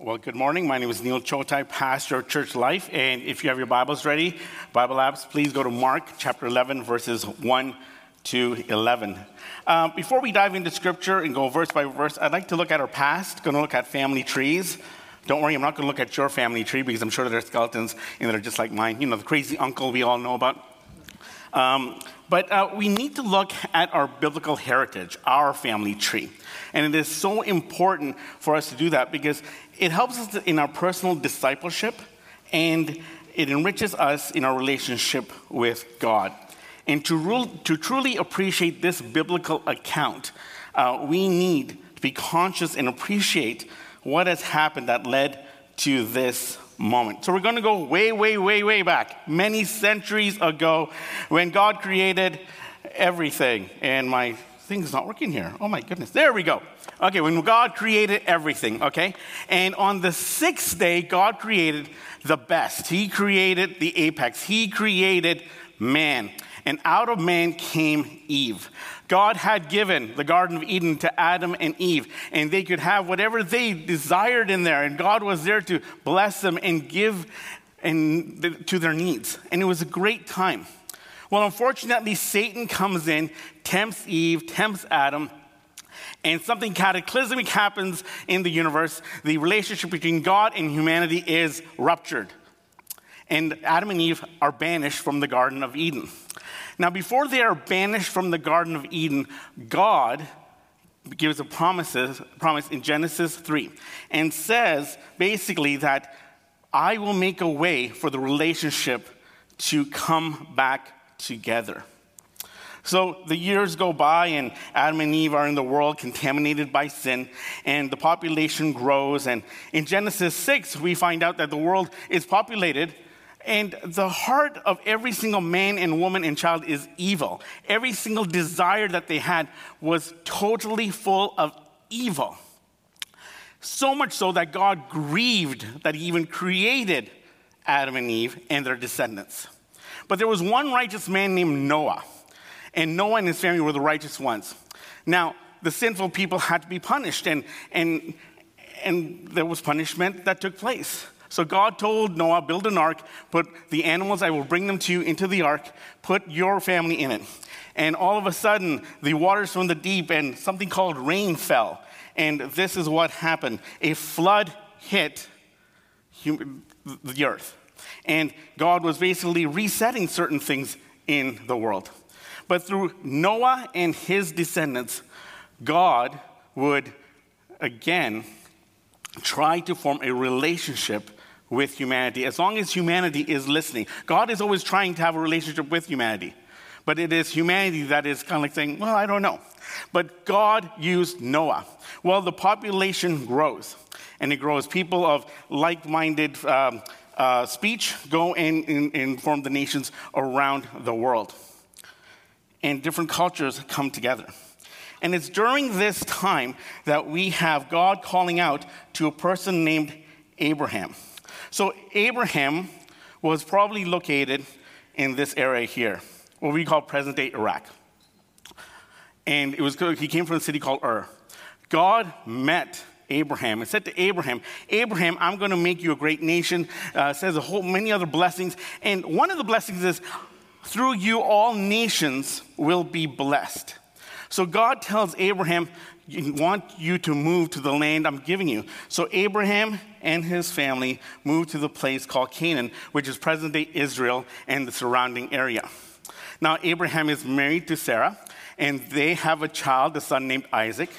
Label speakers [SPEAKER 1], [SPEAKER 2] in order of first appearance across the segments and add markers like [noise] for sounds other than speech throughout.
[SPEAKER 1] Well, good morning. My name is Neil Chotai, pastor of Church Life. And if you have your Bibles ready, Bible apps, please go to Mark chapter 11, verses 1 to 11. Um, before we dive into scripture and go verse by verse, I'd like to look at our past, going to look at family trees. Don't worry, I'm not going to look at your family tree because I'm sure there are skeletons and in there just like mine. You know, the crazy uncle we all know about. Um, but uh, we need to look at our biblical heritage, our family tree. And it is so important for us to do that because it helps us in our personal discipleship and it enriches us in our relationship with God. And to, rule, to truly appreciate this biblical account, uh, we need to be conscious and appreciate what has happened that led to this moment. So we're going to go way, way, way, way back, many centuries ago, when God created everything. And my thing's not working here. Oh my goodness. There we go. Okay, when God created everything, okay? And on the sixth day, God created the best. He created the apex. He created man. And out of man came Eve. God had given the Garden of Eden to Adam and Eve, and they could have whatever they desired in there. And God was there to bless them and give and, to their needs. And it was a great time. Well, unfortunately, Satan comes in, tempts Eve, tempts Adam, and something cataclysmic happens in the universe. The relationship between God and humanity is ruptured. And Adam and Eve are banished from the Garden of Eden. Now, before they are banished from the Garden of Eden, God gives a promises, promise in Genesis 3 and says basically that I will make a way for the relationship to come back together. So the years go by, and Adam and Eve are in the world contaminated by sin, and the population grows. And in Genesis 6, we find out that the world is populated, and the heart of every single man and woman and child is evil. Every single desire that they had was totally full of evil. So much so that God grieved that He even created Adam and Eve and their descendants. But there was one righteous man named Noah, and Noah and his family were the righteous ones. Now, the sinful people had to be punished, and, and, and there was punishment that took place. So God told Noah, build an ark, put the animals, I will bring them to you into the ark, put your family in it. And all of a sudden, the waters from the deep and something called rain fell. And this is what happened a flood hit the earth. And God was basically resetting certain things in the world. But through Noah and his descendants, God would again try to form a relationship with humanity as long as humanity is listening. God is always trying to have a relationship with humanity, but it is humanity that is kind of like saying, Well, I don't know. But God used Noah. Well, the population grows, and it grows. People of like minded um, uh, speech go and, and, and form the nations around the world. And different cultures come together. And it's during this time that we have God calling out to a person named Abraham. So, Abraham was probably located in this area here, what we call present day Iraq. And it was, he came from a city called Ur. God met Abraham and said to Abraham, Abraham, I'm going to make you a great nation. Uh, says a whole many other blessings. And one of the blessings is through you, all nations will be blessed. So God tells Abraham, I want you to move to the land I'm giving you. So Abraham and his family moved to the place called Canaan, which is present day Israel and the surrounding area. Now, Abraham is married to Sarah, and they have a child, a son named Isaac.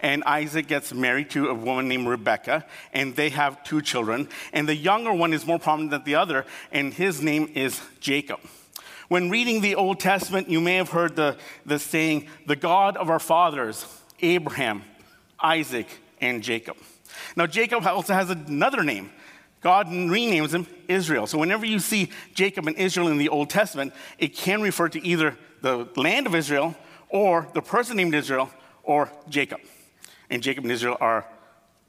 [SPEAKER 1] And Isaac gets married to a woman named Rebecca, and they have two children. And the younger one is more prominent than the other, and his name is Jacob. When reading the Old Testament, you may have heard the, the saying, the God of our fathers, Abraham, Isaac, and Jacob. Now, Jacob also has another name. God renames him Israel. So, whenever you see Jacob and Israel in the Old Testament, it can refer to either the land of Israel or the person named Israel or Jacob. And Jacob and Israel are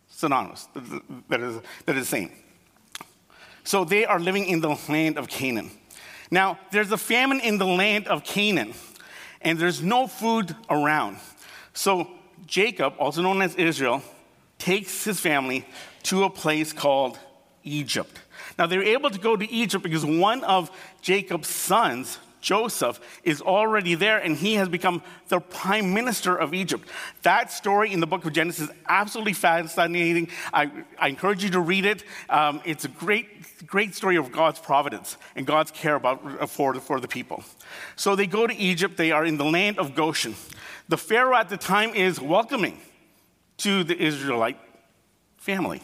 [SPEAKER 1] synonymous, that is, that is the same. So they are living in the land of Canaan. Now, there's a famine in the land of Canaan, and there's no food around. So Jacob, also known as Israel, takes his family to a place called Egypt. Now, they were able to go to Egypt because one of Jacob's sons, Joseph, is already there and he has become the prime minister of Egypt. That story in the book of Genesis is absolutely fascinating. I, I encourage you to read it. Um, it's a great, great story of God's providence and God's care about, for, for the people. So they go to Egypt. They are in the land of Goshen. The Pharaoh at the time is welcoming to the Israelite family.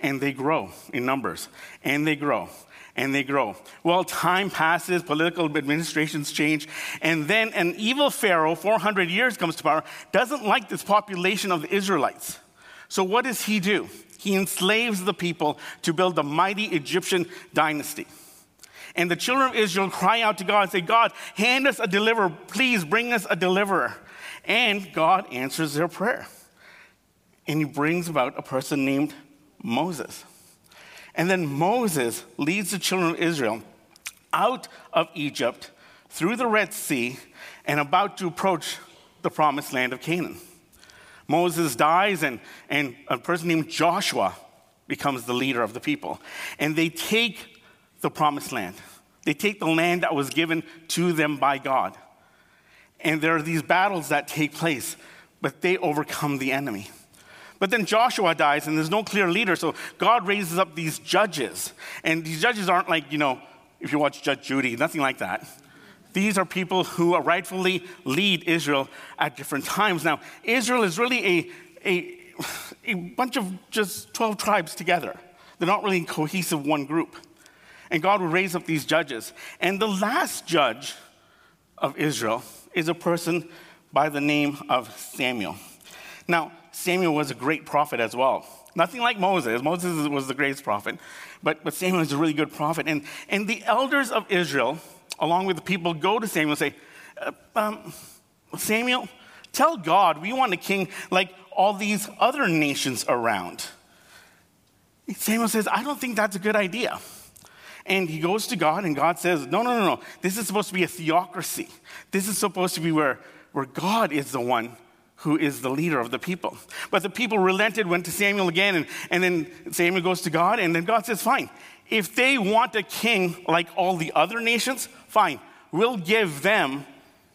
[SPEAKER 1] And they grow in numbers, and they grow, and they grow. Well, time passes, political administrations change, and then an evil Pharaoh, 400 years comes to power, doesn't like this population of the Israelites. So, what does he do? He enslaves the people to build a mighty Egyptian dynasty. And the children of Israel cry out to God and say, God, hand us a deliverer. Please bring us a deliverer. And God answers their prayer. And he brings about a person named Moses. And then Moses leads the children of Israel out of Egypt through the Red Sea and about to approach the promised land of Canaan. Moses dies, and, and a person named Joshua becomes the leader of the people. And they take the promised land, they take the land that was given to them by God. And there are these battles that take place, but they overcome the enemy. But then Joshua dies and there's no clear leader. So God raises up these judges. And these judges aren't like, you know, if you watch Judge Judy, nothing like that. These are people who rightfully lead Israel at different times. Now, Israel is really a, a, [sighs] a bunch of just 12 tribes together. They're not really a cohesive one group. And God will raise up these judges. And the last judge of Israel is a person by the name of Samuel. Now, Samuel was a great prophet as well. Nothing like Moses. Moses was the greatest prophet, but, but Samuel was a really good prophet. And, and the elders of Israel, along with the people, go to Samuel and say, uh, um, Samuel, tell God we want a king like all these other nations around. Samuel says, I don't think that's a good idea. And he goes to God, and God says, No, no, no, no. This is supposed to be a theocracy. This is supposed to be where, where God is the one who is the leader of the people. But the people relented, went to Samuel again, and, and then Samuel goes to God, and then God says, Fine, if they want a king like all the other nations, fine, we'll give them,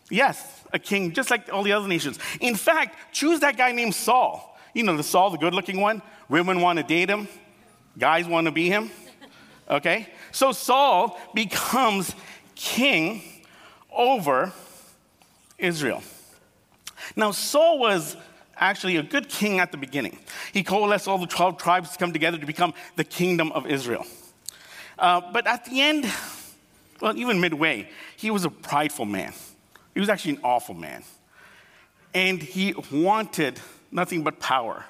[SPEAKER 1] yes, a king just like all the other nations. In fact, choose that guy named Saul. You know, the Saul, the good looking one. Women want to date him, guys want to be him. Okay? So Saul becomes king over Israel. Now, Saul was actually a good king at the beginning. He coalesced all the 12 tribes to come together to become the kingdom of Israel. Uh, but at the end, well, even midway, he was a prideful man. He was actually an awful man. And he wanted nothing but power.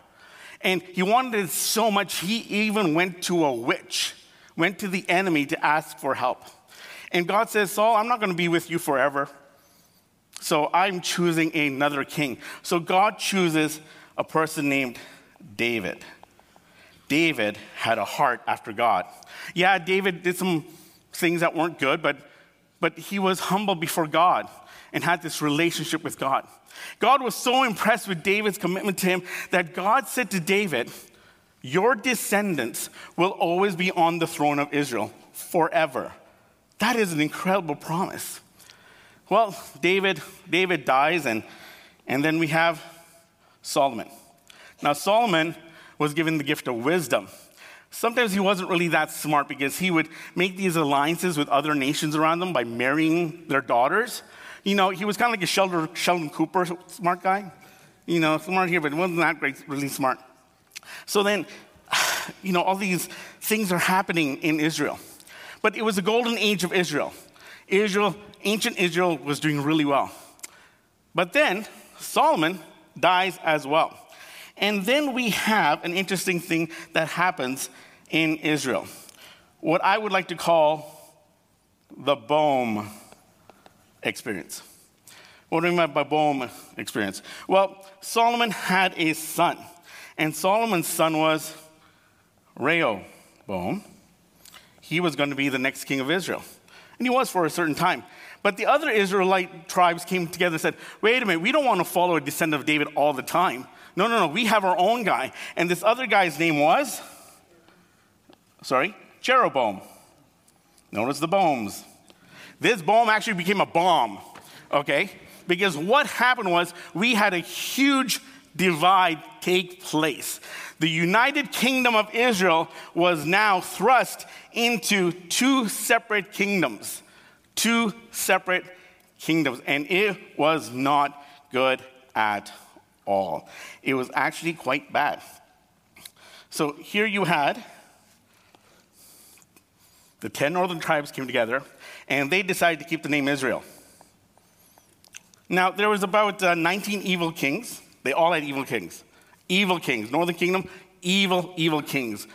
[SPEAKER 1] And he wanted it so much, he even went to a witch, went to the enemy to ask for help. And God says, Saul, I'm not going to be with you forever. So I'm choosing another king. So God chooses a person named David. David had a heart after God. Yeah, David did some things that weren't good, but, but he was humble before God and had this relationship with God. God was so impressed with David's commitment to him that God said to David, Your descendants will always be on the throne of Israel forever. That is an incredible promise. Well, David, David dies, and, and then we have Solomon. Now, Solomon was given the gift of wisdom. Sometimes he wasn't really that smart because he would make these alliances with other nations around them by marrying their daughters. You know, he was kind of like a Sheldon, Sheldon Cooper smart guy. You know, smart here, but wasn't that great, really smart. So then, [sighs] you know, all these things are happening in Israel. But it was the golden age of Israel. Israel, ancient Israel was doing really well. But then Solomon dies as well. And then we have an interesting thing that happens in Israel. What I would like to call the Bohm experience. What do I mean by Bohm experience? Well, Solomon had a son, and Solomon's son was Rehoboam. He was going to be the next king of Israel. And he was for a certain time. But the other Israelite tribes came together and said, wait a minute, we don't want to follow a descendant of David all the time. No, no, no, we have our own guy. And this other guy's name was? Sorry, Jeroboam. Notice the bombs. This bomb actually became a bomb, okay? Because what happened was we had a huge divide take place. The United Kingdom of Israel was now thrust into two separate kingdoms. Two separate kingdoms. And it was not good at all. It was actually quite bad. So here you had the 10 northern tribes came together and they decided to keep the name Israel. Now, there was about uh, 19 evil kings. They all had evil kings. Evil kings. Northern kingdom, evil, evil kings.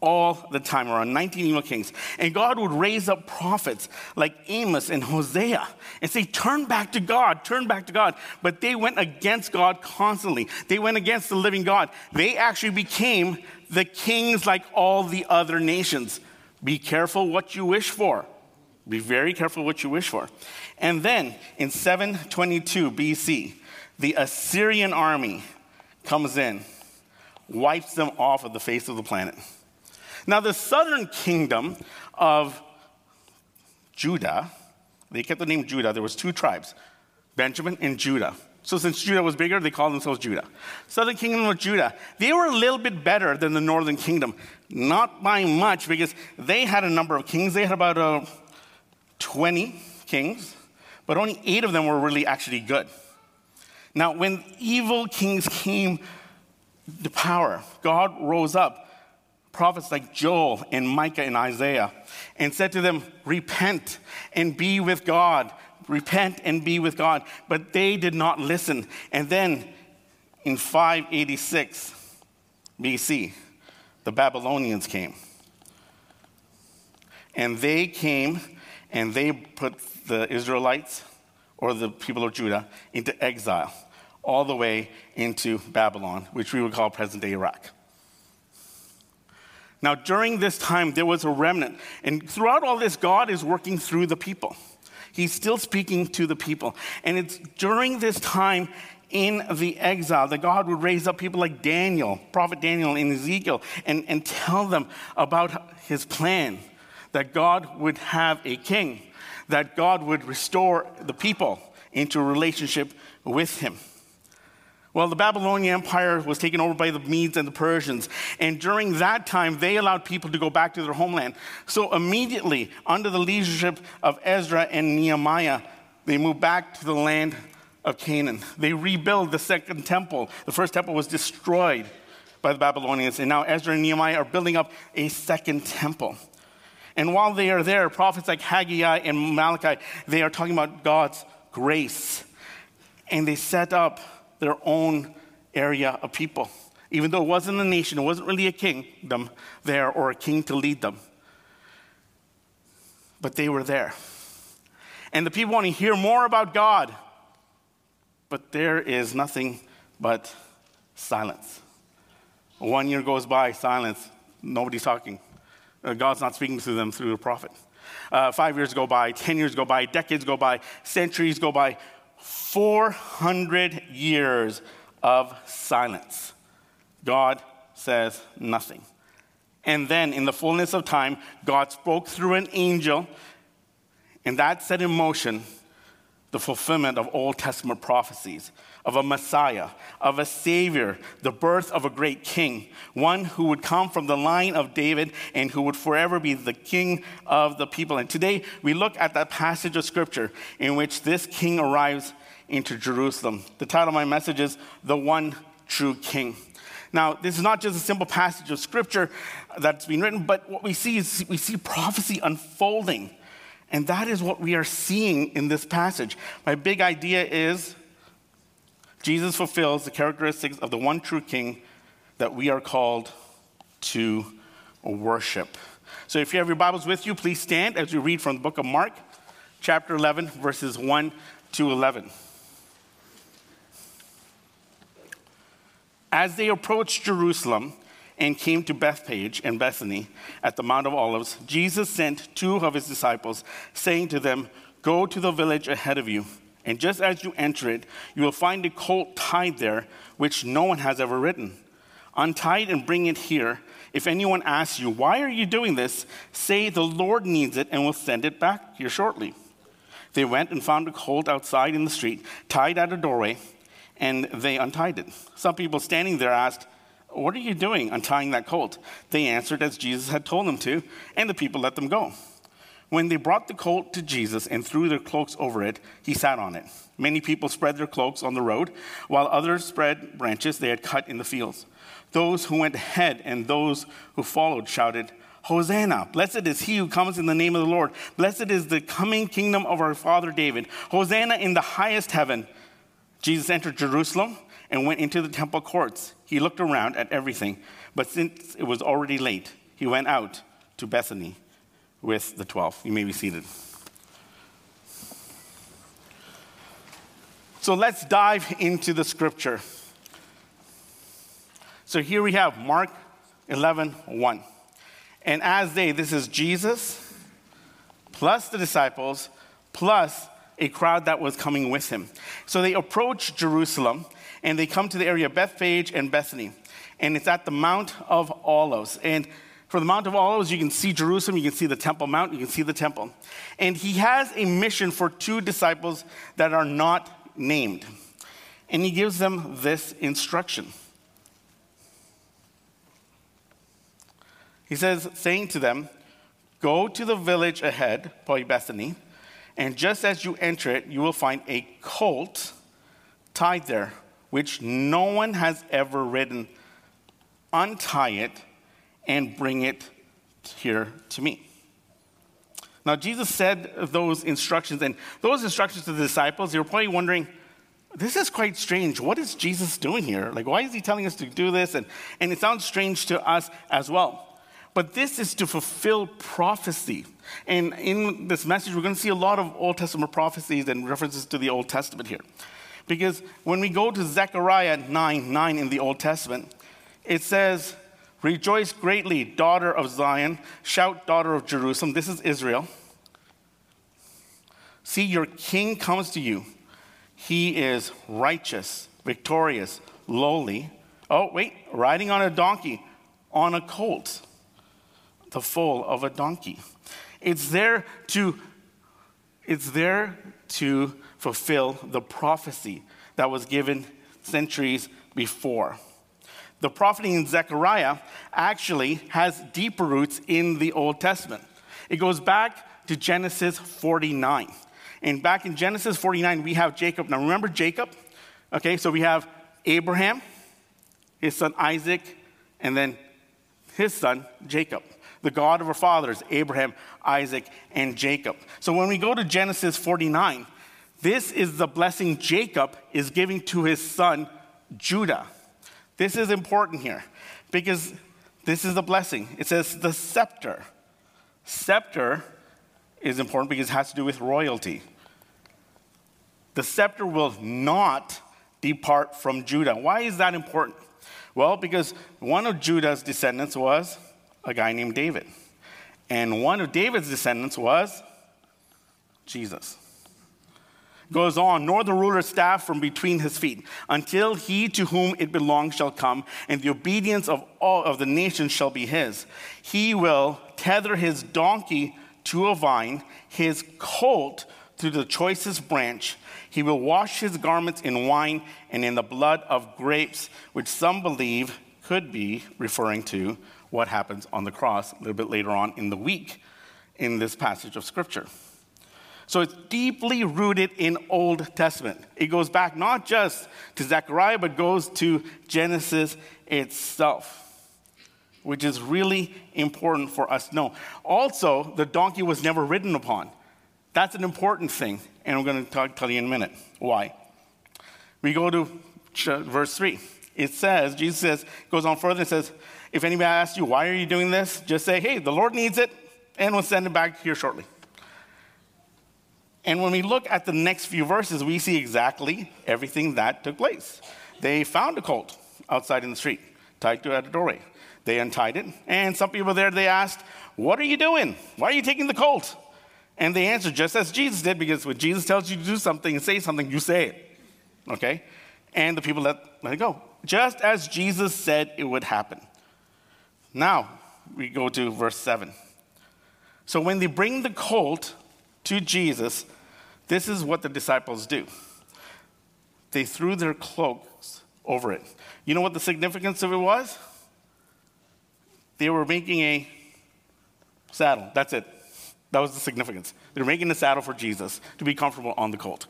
[SPEAKER 1] All the time, around 19 evil kings. And God would raise up prophets like Amos and Hosea and say, Turn back to God, turn back to God. But they went against God constantly. They went against the living God. They actually became the kings like all the other nations. Be careful what you wish for. Be very careful what you wish for. And then in 722 BC, the Assyrian army comes in, wipes them off of the face of the planet. Now, the southern kingdom of Judah, they kept the name Judah. There was two tribes, Benjamin and Judah. So since Judah was bigger, they called themselves Judah. Southern kingdom of Judah, they were a little bit better than the northern kingdom. Not by much, because they had a number of kings. They had about uh, 20 kings, but only eight of them were really actually good. Now, when evil kings came to power, God rose up prophets like Joel and Micah and Isaiah and said to them, Repent and be with God. Repent and be with God. But they did not listen. And then in 586 BC, the Babylonians came. And they came and they put the Israelites or the people of Judah into exile all the way into Babylon, which we would call present day Iraq. Now, during this time, there was a remnant. And throughout all this, God is working through the people. He's still speaking to the people. And it's during this time in the exile that God would raise up people like Daniel, Prophet Daniel, and Ezekiel, and, and tell them about his plan that God would have a king, that God would restore the people into a relationship with him. Well, the Babylonian Empire was taken over by the Medes and the Persians. And during that time, they allowed people to go back to their homeland. So immediately, under the leadership of Ezra and Nehemiah, they moved back to the land of Canaan. They rebuilt the second temple. The first temple was destroyed by the Babylonians. And now Ezra and Nehemiah are building up a second temple. And while they are there, prophets like Haggai and Malachi, they are talking about God's grace. And they set up their own area of people. Even though it wasn't a nation, it wasn't really a kingdom there or a king to lead them. But they were there. And the people want to hear more about God. But there is nothing but silence. One year goes by, silence. Nobody's talking. Uh, God's not speaking to them through a prophet. Uh, five years go by, 10 years go by, decades go by, centuries go by. 400 years of silence. God says nothing. And then, in the fullness of time, God spoke through an angel, and that set in motion the fulfillment of Old Testament prophecies of a Messiah, of a Savior, the birth of a great King, one who would come from the line of David and who would forever be the King of the people. And today we look at that passage of Scripture in which this King arrives into Jerusalem. The title of my message is The One True King. Now, this is not just a simple passage of Scripture that's been written, but what we see is we see prophecy unfolding. And that is what we are seeing in this passage. My big idea is Jesus fulfills the characteristics of the one true king that we are called to worship. So if you have your Bibles with you, please stand as we read from the book of Mark, chapter 11, verses 1 to 11. As they approached Jerusalem and came to Bethphage and Bethany at the Mount of Olives, Jesus sent two of his disciples, saying to them, Go to the village ahead of you And just as you enter it, you will find a colt tied there, which no one has ever ridden. Untie it and bring it here. If anyone asks you, Why are you doing this? say, The Lord needs it and will send it back here shortly. They went and found a colt outside in the street, tied at a doorway, and they untied it. Some people standing there asked, What are you doing untying that colt? They answered as Jesus had told them to, and the people let them go. When they brought the colt to Jesus and threw their cloaks over it, he sat on it. Many people spread their cloaks on the road, while others spread branches they had cut in the fields. Those who went ahead and those who followed shouted, Hosanna! Blessed is he who comes in the name of the Lord. Blessed is the coming kingdom of our father David. Hosanna in the highest heaven. Jesus entered Jerusalem and went into the temple courts. He looked around at everything, but since it was already late, he went out to Bethany with the 12. You may be seated. So let's dive into the scripture. So here we have Mark 11 1. And as they, this is Jesus plus the disciples plus a crowd that was coming with him. So they approached Jerusalem and they come to the area of Bethphage and Bethany. And it's at the Mount of Olives. And from the Mount of Olives, you can see Jerusalem, you can see the Temple Mount, you can see the temple. And he has a mission for two disciples that are not named. And he gives them this instruction. He says, saying to them, Go to the village ahead, probably Bethany, and just as you enter it, you will find a colt tied there, which no one has ever ridden. Untie it and bring it here to me. Now, Jesus said those instructions, and those instructions to the disciples, were probably wondering, this is quite strange. What is Jesus doing here? Like, why is he telling us to do this? And, and it sounds strange to us as well. But this is to fulfill prophecy. And in this message, we're going to see a lot of Old Testament prophecies and references to the Old Testament here. Because when we go to Zechariah 9 9 in the Old Testament, it says, Rejoice greatly, daughter of Zion. Shout, daughter of Jerusalem. This is Israel. See, your king comes to you. He is righteous, victorious, lowly. Oh, wait, riding on a donkey, on a colt, the foal of a donkey. It's there to, it's there to fulfill the prophecy that was given centuries before the prophet in Zechariah actually has deeper roots in the Old Testament. It goes back to Genesis 49. And back in Genesis 49, we have Jacob. Now remember Jacob? Okay, so we have Abraham, his son Isaac, and then his son Jacob. The God of our fathers, Abraham, Isaac, and Jacob. So when we go to Genesis 49, this is the blessing Jacob is giving to his son Judah. This is important here because this is the blessing. It says the scepter. Scepter is important because it has to do with royalty. The scepter will not depart from Judah. Why is that important? Well, because one of Judah's descendants was a guy named David. And one of David's descendants was Jesus goes on, nor the ruler's staff from between his feet, until he to whom it belongs shall come, and the obedience of all of the nations shall be his. He will tether his donkey to a vine, his colt to the choicest branch. He will wash his garments in wine and in the blood of grapes, which some believe could be referring to what happens on the cross a little bit later on in the week in this passage of scripture. So it's deeply rooted in Old Testament. It goes back not just to Zechariah, but goes to Genesis itself, which is really important for us to know. Also, the donkey was never ridden upon. That's an important thing, and I'm going to talk, tell you in a minute why. We go to verse 3. It says, Jesus says, goes on further and says, If anybody asks you, why are you doing this? Just say, hey, the Lord needs it, and we'll send it back here shortly. And when we look at the next few verses, we see exactly everything that took place. They found a colt outside in the street, tied to at a doorway. They untied it, and some people there they asked, "What are you doing? Why are you taking the colt?" And they answered just as Jesus did, because when Jesus tells you to do something and say something, you say it. Okay? And the people let, let it go. Just as Jesus said it would happen. Now, we go to verse 7. So when they bring the colt to Jesus, this is what the disciples do they threw their cloaks over it. You know what the significance of it was? They were making a saddle. That's it. That was the significance. They're making a saddle for Jesus to be comfortable on the colt.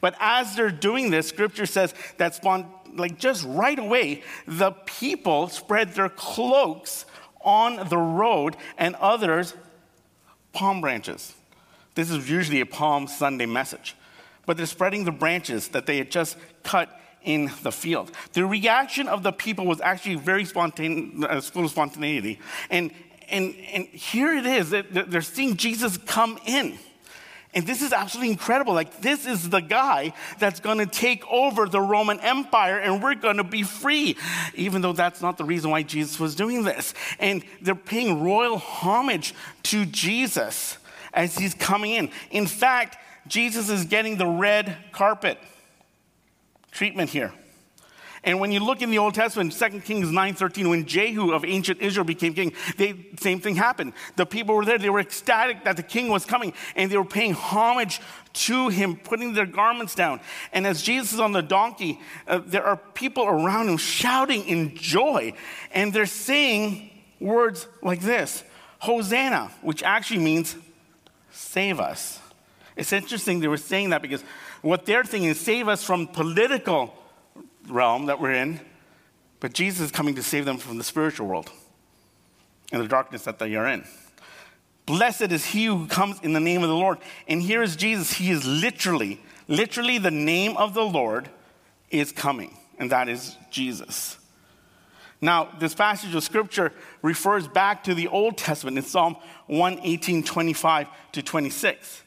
[SPEAKER 1] But as they're doing this, scripture says that spawn, like just right away, the people spread their cloaks on the road and others palm branches. This is usually a Palm Sunday message. But they're spreading the branches that they had just cut in the field. The reaction of the people was actually very spontaneous, uh, full of spontaneity. And, and, and here it is, they're seeing Jesus come in. And this is absolutely incredible. Like, this is the guy that's going to take over the Roman Empire and we're going to be free, even though that's not the reason why Jesus was doing this. And they're paying royal homage to Jesus as he's coming in. In fact, Jesus is getting the red carpet treatment here. And when you look in the Old Testament, 2 Kings 9:13, when Jehu of ancient Israel became king, the same thing happened. The people were there, they were ecstatic that the king was coming, and they were paying homage to him, putting their garments down. And as Jesus is on the donkey, uh, there are people around him shouting in joy, and they're saying words like this Hosanna, which actually means save us. It's interesting they were saying that because what they're thinking is save us from political realm that we're in, but Jesus is coming to save them from the spiritual world and the darkness that they are in. Blessed is he who comes in the name of the Lord. And here is Jesus. He is literally, literally the name of the Lord is coming, and that is Jesus. Now, this passage of scripture refers back to the Old Testament in Psalm 118, 25 to 26.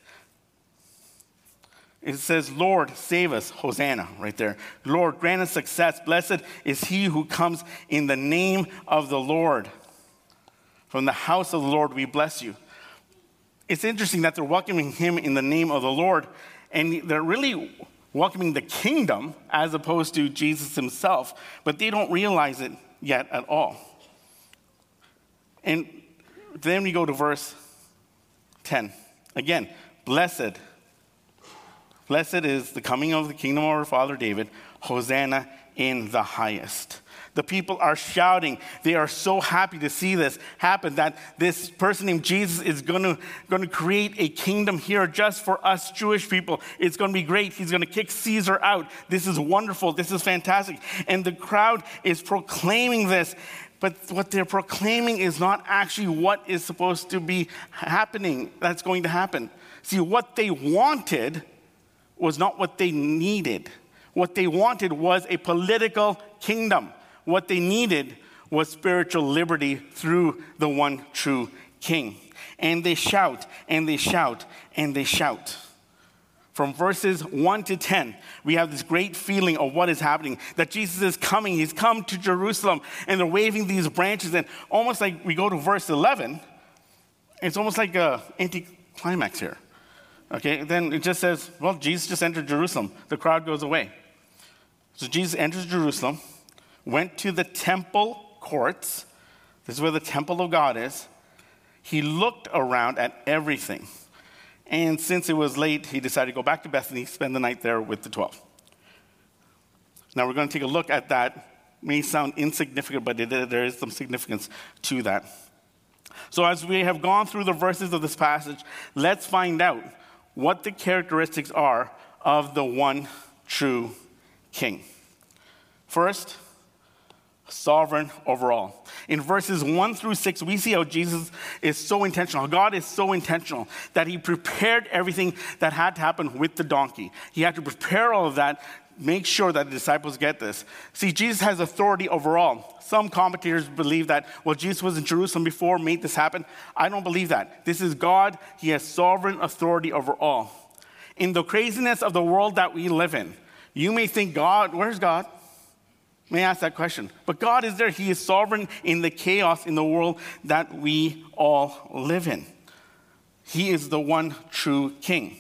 [SPEAKER 1] It says, Lord, save us, Hosanna, right there. Lord, grant us success. Blessed is he who comes in the name of the Lord. From the house of the Lord, we bless you. It's interesting that they're welcoming him in the name of the Lord, and they're really welcoming the kingdom as opposed to Jesus himself, but they don't realize it yet at all. And then we go to verse 10. Again, blessed Blessed is the coming of the kingdom of our father David. Hosanna in the highest. The people are shouting. They are so happy to see this happen that this person named Jesus is going to, going to create a kingdom here just for us Jewish people. It's going to be great. He's going to kick Caesar out. This is wonderful. This is fantastic. And the crowd is proclaiming this. But what they're proclaiming is not actually what is supposed to be happening, that's going to happen. See, what they wanted was not what they needed. What they wanted was a political kingdom. What they needed was spiritual liberty through the one true king. And they shout, and they shout, and they shout. From verses 1 to 10, we have this great feeling of what is happening that Jesus is coming. He's come to Jerusalem, and they're waving these branches. And almost like we go to verse 11, it's almost like an anticlimax here. Okay, then it just says, well, Jesus just entered Jerusalem. The crowd goes away. So Jesus enters Jerusalem, went to the temple courts. This is where the temple of God is. He looked around at everything. And since it was late, he decided to go back to Bethany, spend the night there with the 12. Now we're going to take a look at that. It may sound insignificant, but it, there is some significance to that. So, as we have gone through the verses of this passage, let's find out what the characteristics are of the one true king. First, sovereign over all. In verses 1 through 6, we see how Jesus is so intentional. God is so intentional that he prepared everything that had to happen with the donkey. He had to prepare all of that, make sure that the disciples get this. See, Jesus has authority over all. Some commentators believe that, well, Jesus was in Jerusalem before, made this happen. I don't believe that. This is God, He has sovereign authority over all. In the craziness of the world that we live in, you may think, God, where's God? May I ask that question. But God is there. He is sovereign in the chaos in the world that we all live in. He is the one true king.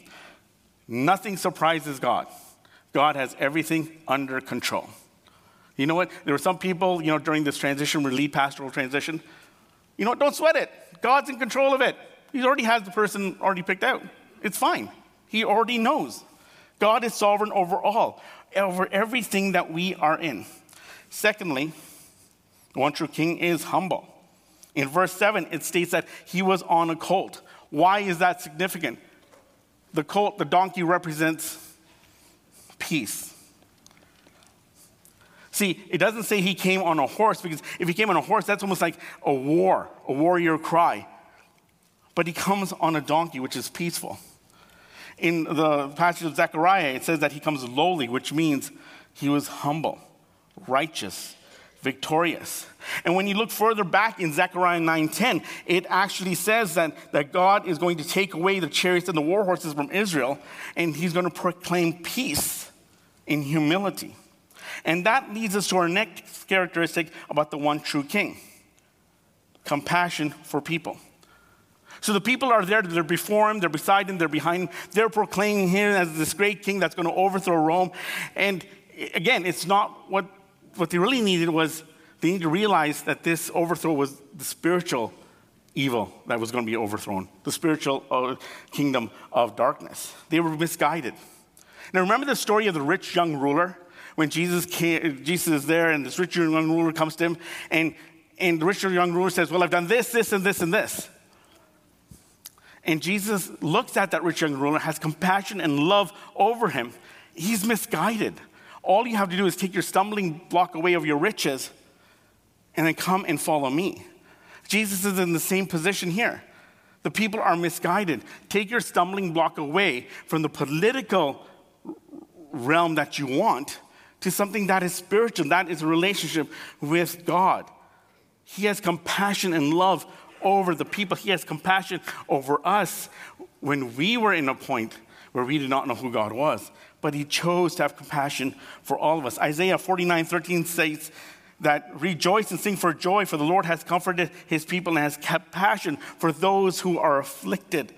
[SPEAKER 1] Nothing surprises God. God has everything under control. You know what? There were some people, you know, during this transition, lead pastoral transition. You know? Don't sweat it. God's in control of it. He already has the person already picked out. It's fine. He already knows. God is sovereign over all, over everything that we are in. Secondly, the one true king is humble. In verse 7, it states that he was on a colt. Why is that significant? The colt, the donkey, represents peace. See, it doesn't say he came on a horse because if he came on a horse, that's almost like a war, a warrior cry. But he comes on a donkey, which is peaceful. In the passage of Zechariah, it says that he comes lowly, which means he was humble, righteous, victorious. And when you look further back in Zechariah 9:10, it actually says that, that God is going to take away the chariots and the war horses from Israel, and he's going to proclaim peace in humility. And that leads us to our next characteristic about the one true king compassion for people. So the people are there, they're before him, they're beside him, they're behind him, they're proclaiming him as this great king that's going to overthrow Rome. And again, it's not what what they really needed was they needed to realize that this overthrow was the spiritual evil that was going to be overthrown, the spiritual uh, kingdom of darkness. They were misguided. Now, remember the story of the rich young ruler? When Jesus, came, Jesus is there and this rich young ruler comes to him, and, and the rich young ruler says, Well, I've done this, this, and this, and this. And Jesus looks at that rich young ruler, has compassion and love over him. He's misguided all you have to do is take your stumbling block away of your riches and then come and follow me. Jesus is in the same position here. The people are misguided. Take your stumbling block away from the political realm that you want to something that is spiritual, that is a relationship with God. He has compassion and love over the people, He has compassion over us when we were in a point where we did not know who God was but he chose to have compassion for all of us. Isaiah 49 13 says that rejoice and sing for joy, for the Lord has comforted his people and has compassion for those who are afflicted.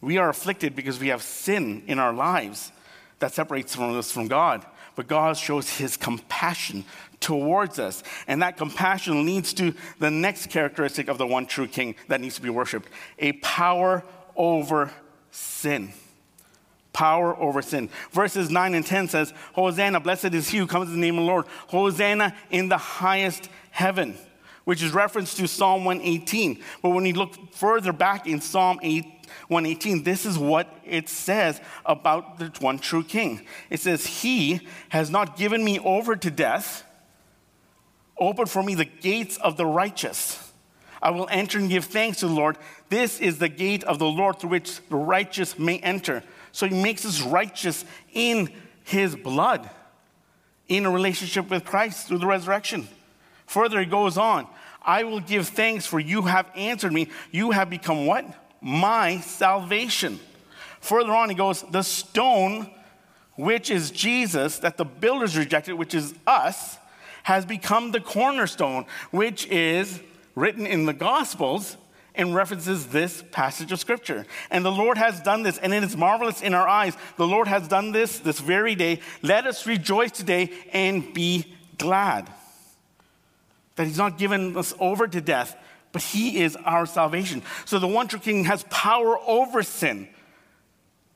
[SPEAKER 1] We are afflicted because we have sin in our lives that separates us from God. But God shows his compassion towards us. And that compassion leads to the next characteristic of the one true king that needs to be worshiped a power over sin power over sin. Verses 9 and 10 says, Hosanna, blessed is he who comes in the name of the Lord. Hosanna in the highest heaven, which is reference to Psalm 118. But when you look further back in Psalm 8, 118, this is what it says about the one true king. It says, He has not given me over to death, open for me the gates of the righteous. I will enter and give thanks to the Lord. This is the gate of the Lord through which the righteous may enter. So he makes us righteous in his blood, in a relationship with Christ through the resurrection. Further, he goes on I will give thanks for you have answered me. You have become what? My salvation. Further on, he goes, The stone, which is Jesus, that the builders rejected, which is us, has become the cornerstone, which is written in the Gospels and references this passage of scripture. And the Lord has done this, and it is marvelous in our eyes. The Lord has done this this very day. Let us rejoice today and be glad that He's not given us over to death, but He is our salvation. So the one true King has power over sin.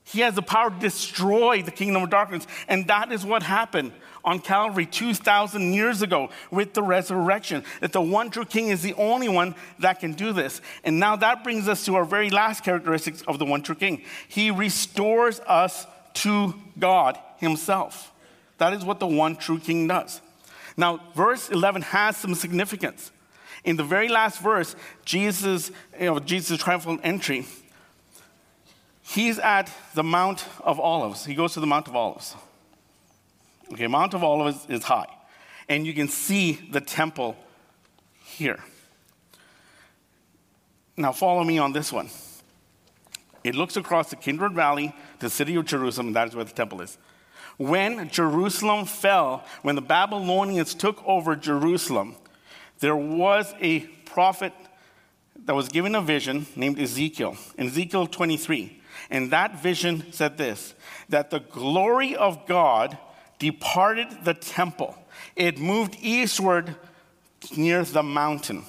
[SPEAKER 1] He has the power to destroy the kingdom of darkness. And that is what happened on Calvary 2,000 years ago with the resurrection. That the one true King is the only one that can do this. And now that brings us to our very last characteristics of the one true King. He restores us to God Himself. That is what the one true King does. Now, verse 11 has some significance. In the very last verse, Jesus, you know, Jesus' triumphal entry, he's at the Mount of Olives. He goes to the Mount of Olives. Okay, Mount of Olives is high, and you can see the temple here. Now, follow me on this one. It looks across the Kidron Valley, the city of Jerusalem, and that is where the temple is. When Jerusalem fell, when the Babylonians took over Jerusalem, there was a prophet that was given a vision named Ezekiel, in Ezekiel 23. And that vision said this that the glory of God departed the temple, it moved eastward near the mountain.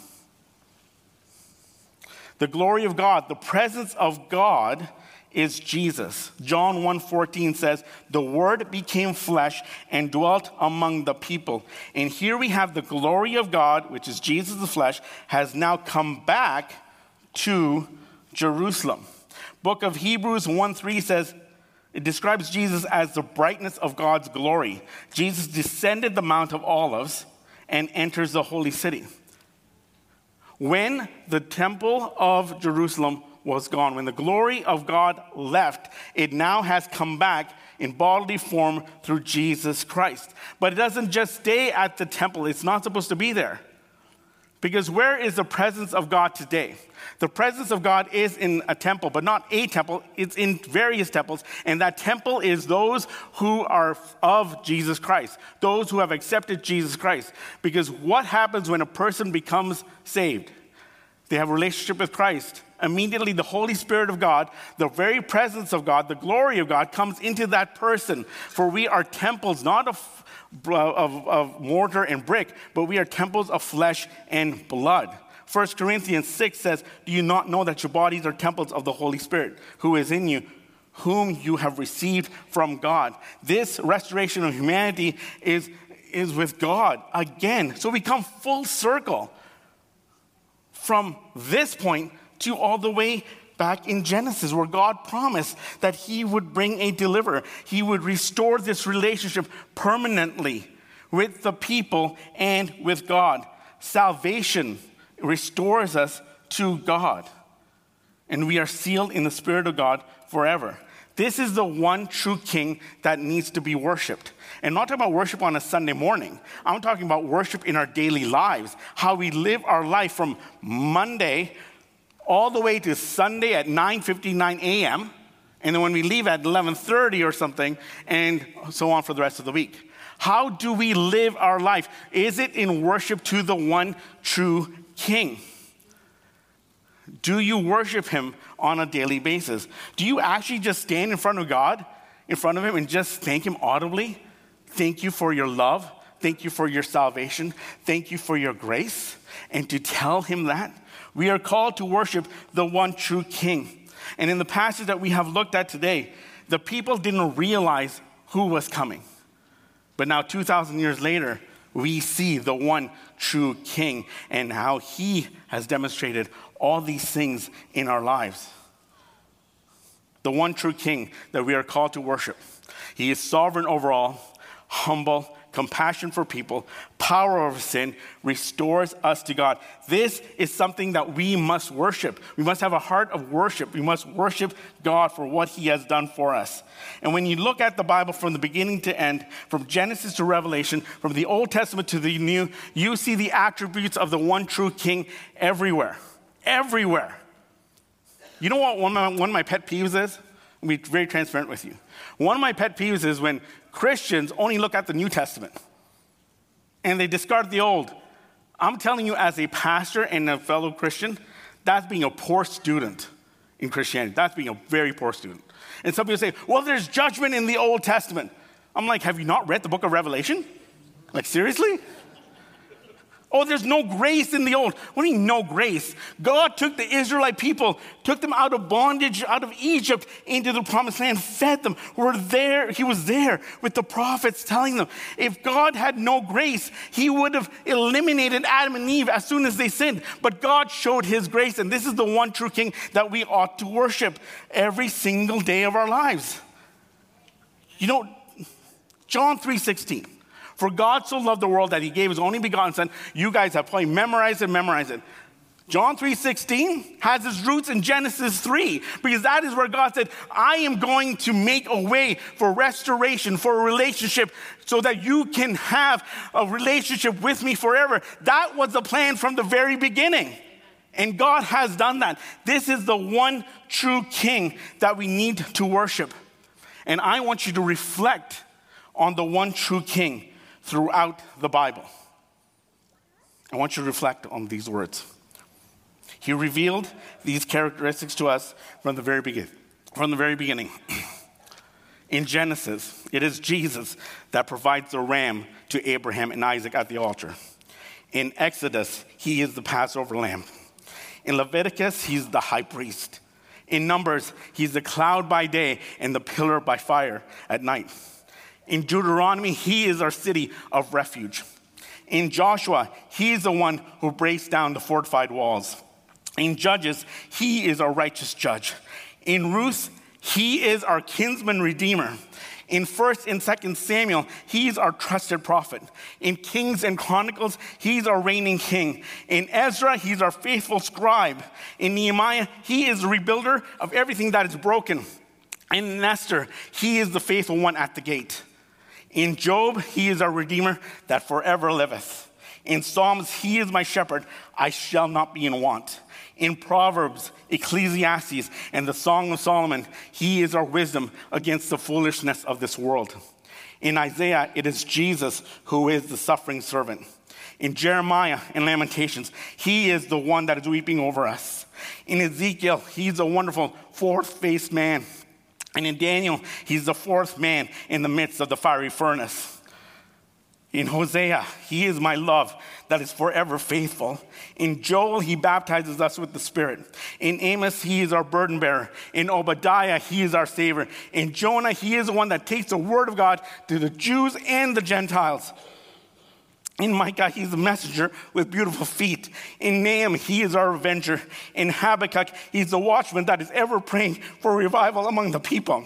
[SPEAKER 1] The glory of God, the presence of God is Jesus. John 1:14 says, "The word became flesh and dwelt among the people." And here we have the glory of God, which is Jesus the flesh, has now come back to Jerusalem. Book of Hebrews 1 3 says, it describes Jesus as the brightness of God's glory. Jesus descended the Mount of Olives and enters the holy city. When the temple of Jerusalem was gone, when the glory of God left, it now has come back in bodily form through Jesus Christ. But it doesn't just stay at the temple, it's not supposed to be there. Because where is the presence of God today? The presence of God is in a temple, but not a temple. It's in various temples. And that temple is those who are of Jesus Christ, those who have accepted Jesus Christ. Because what happens when a person becomes saved? They have a relationship with Christ. Immediately, the Holy Spirit of God, the very presence of God, the glory of God comes into that person. For we are temples, not of, of, of mortar and brick, but we are temples of flesh and blood. 1 Corinthians 6 says, Do you not know that your bodies are temples of the Holy Spirit who is in you, whom you have received from God? This restoration of humanity is, is with God again. So we come full circle from this point to all the way back in Genesis, where God promised that He would bring a deliverer. He would restore this relationship permanently with the people and with God. Salvation restores us to God, and we are sealed in the Spirit of God forever. This is the one true King that needs to be worshiped. And I'm not talking about worship on a Sunday morning. I'm talking about worship in our daily lives, how we live our life from Monday all the way to Sunday at 9:59 a.m. and then when we leave at 11:30 or something and so on for the rest of the week. How do we live our life? Is it in worship to the one true king? Do you worship him on a daily basis? Do you actually just stand in front of God, in front of him and just thank him audibly? Thank you for your love. Thank you for your salvation. Thank you for your grace. And to tell him that, we are called to worship the one true King. And in the passage that we have looked at today, the people didn't realize who was coming. But now, 2,000 years later, we see the one true King and how he has demonstrated all these things in our lives. The one true King that we are called to worship. He is sovereign over all, humble, compassion for people, power over sin, restores us to God. This is something that we must worship. We must have a heart of worship. We must worship God for what He has done for us. And when you look at the Bible from the beginning to end, from Genesis to Revelation, from the Old Testament to the New, you see the attributes of the one true King everywhere. Everywhere. You know what one of my, one of my pet peeves is? Be very transparent with you. One of my pet peeves is when Christians only look at the New Testament and they discard the Old. I'm telling you, as a pastor and a fellow Christian, that's being a poor student in Christianity. That's being a very poor student. And some people say, well, there's judgment in the Old Testament. I'm like, have you not read the book of Revelation? Like, seriously? Oh, there's no grace in the old. What do you mean, no grace? God took the Israelite people, took them out of bondage, out of Egypt, into the promised land, fed them. We're there. He was there with the prophets telling them. If God had no grace, He would have eliminated Adam and Eve as soon as they sinned. But God showed His grace, and this is the one true King that we ought to worship every single day of our lives. You know, John 3 16. For God so loved the world that he gave his only begotten son. You guys have probably memorized it, memorized it. John 3:16 has its roots in Genesis 3 because that is where God said, "I am going to make a way for restoration, for a relationship so that you can have a relationship with me forever." That was the plan from the very beginning. And God has done that. This is the one true king that we need to worship. And I want you to reflect on the one true king throughout the Bible. I want you to reflect on these words. He revealed these characteristics to us from the very beginning. From the very beginning. [clears throat] In Genesis, it is Jesus that provides the ram to Abraham and Isaac at the altar. In Exodus, he is the Passover lamb. In Leviticus, he's the high priest. In Numbers, he's the cloud by day and the pillar by fire at night. In Deuteronomy, he is our city of refuge. In Joshua, he is the one who breaks down the fortified walls. In Judges, he is our righteous judge. In Ruth, he is our kinsman redeemer. In 1st and 2nd Samuel, he's our trusted prophet. In Kings and Chronicles, he's our reigning king. In Ezra, he's our faithful scribe. In Nehemiah, he is the rebuilder of everything that is broken. In Esther, he is the faithful one at the gate. In Job, he is our redeemer that forever liveth. In Psalms, he is my shepherd, I shall not be in want. In Proverbs, Ecclesiastes, and the Song of Solomon, he is our wisdom against the foolishness of this world. In Isaiah, it is Jesus who is the suffering servant. In Jeremiah and Lamentations, he is the one that is weeping over us. In Ezekiel, he's a wonderful fourth faced man. And in Daniel, he's the fourth man in the midst of the fiery furnace. In Hosea, he is my love that is forever faithful. In Joel, he baptizes us with the Spirit. In Amos, he is our burden bearer. In Obadiah, he is our Savior. In Jonah, he is the one that takes the word of God to the Jews and the Gentiles. In Micah, he's the messenger with beautiful feet. In Nahum, he is our avenger. In Habakkuk, he's the watchman that is ever praying for revival among the people.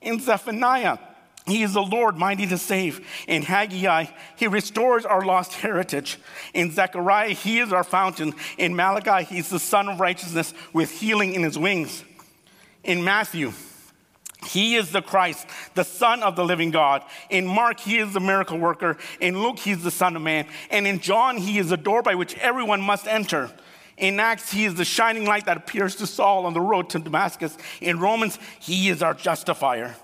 [SPEAKER 1] In Zephaniah, he is the Lord mighty to save. In Haggai, he restores our lost heritage. In Zechariah, he is our fountain. In Malachi, he's the son of righteousness with healing in his wings. In Matthew, he is the Christ, the Son of the living God. In Mark, he is the miracle worker. In Luke, he's the Son of Man. And in John, he is the door by which everyone must enter. In Acts, he is the shining light that appears to Saul on the road to Damascus. In Romans, he is our justifier.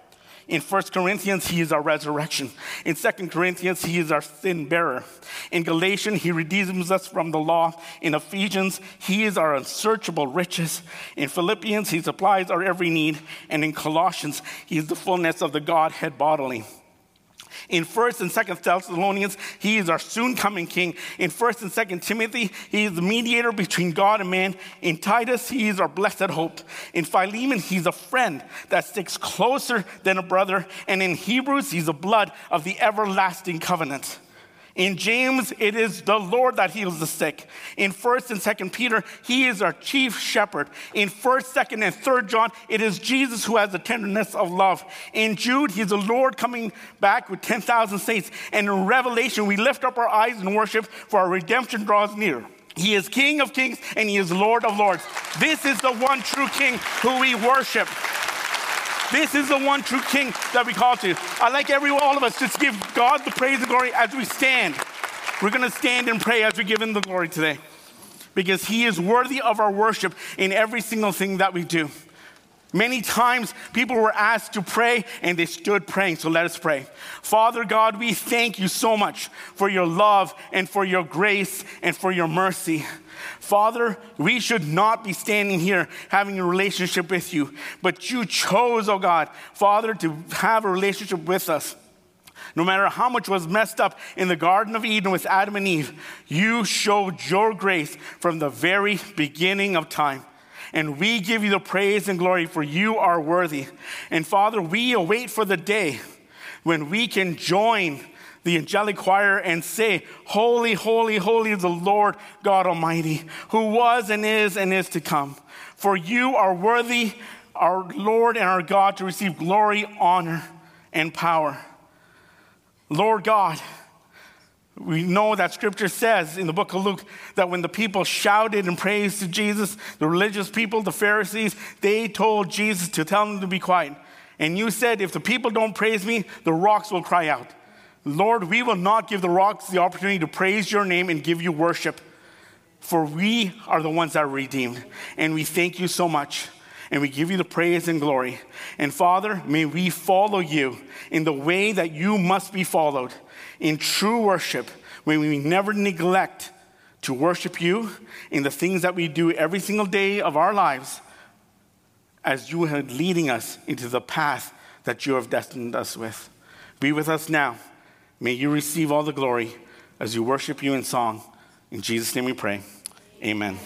[SPEAKER 1] In 1 Corinthians, he is our resurrection. In 2 Corinthians, he is our sin bearer. In Galatians, he redeems us from the law. In Ephesians, he is our unsearchable riches. In Philippians, he supplies our every need. And in Colossians, he is the fullness of the Godhead bodily. In 1st and 2nd Thessalonians, he is our soon coming king. In 1st and 2nd Timothy, he is the mediator between God and man. In Titus, he is our blessed hope. In Philemon, he's a friend that sticks closer than a brother. And in Hebrews, he's the blood of the everlasting covenant. In James, it is the Lord that heals the sick. In 1st and 2nd Peter, he is our chief shepherd. In 1st, 2nd, and 3rd John, it is Jesus who has the tenderness of love. In Jude, he's the Lord coming back with 10,000 saints. And in Revelation, we lift up our eyes in worship for our redemption draws near. He is King of kings and he is Lord of lords. This is the one true King who we worship. This is the one true King that we call to. I'd like every all of us just give God the praise and glory as we stand. We're going to stand and pray as we give Him the glory today because He is worthy of our worship in every single thing that we do. Many times people were asked to pray and they stood praying. So let us pray. Father God, we thank you so much for your love and for your grace and for your mercy. Father, we should not be standing here having a relationship with you, but you chose, oh God, Father, to have a relationship with us. No matter how much was messed up in the Garden of Eden with Adam and Eve, you showed your grace from the very beginning of time. And we give you the praise and glory for you are worthy. And Father, we await for the day when we can join the angelic choir and say, Holy, holy, holy the Lord God Almighty, who was and is and is to come. For you are worthy, our Lord and our God, to receive glory, honor, and power. Lord God, we know that scripture says in the book of Luke that when the people shouted and praised to Jesus, the religious people, the Pharisees, they told Jesus to tell them to be quiet. And you said, if the people don't praise me, the rocks will cry out. Lord, we will not give the rocks the opportunity to praise your name and give you worship, for we are the ones that are redeemed. And we thank you so much. And we give you the praise and glory. And Father, may we follow you in the way that you must be followed in true worship, may we never neglect to worship you in the things that we do every single day of our lives as you are leading us into the path that you have destined us with. Be with us now. May you receive all the glory as you worship you in song. In Jesus' name we pray. Amen.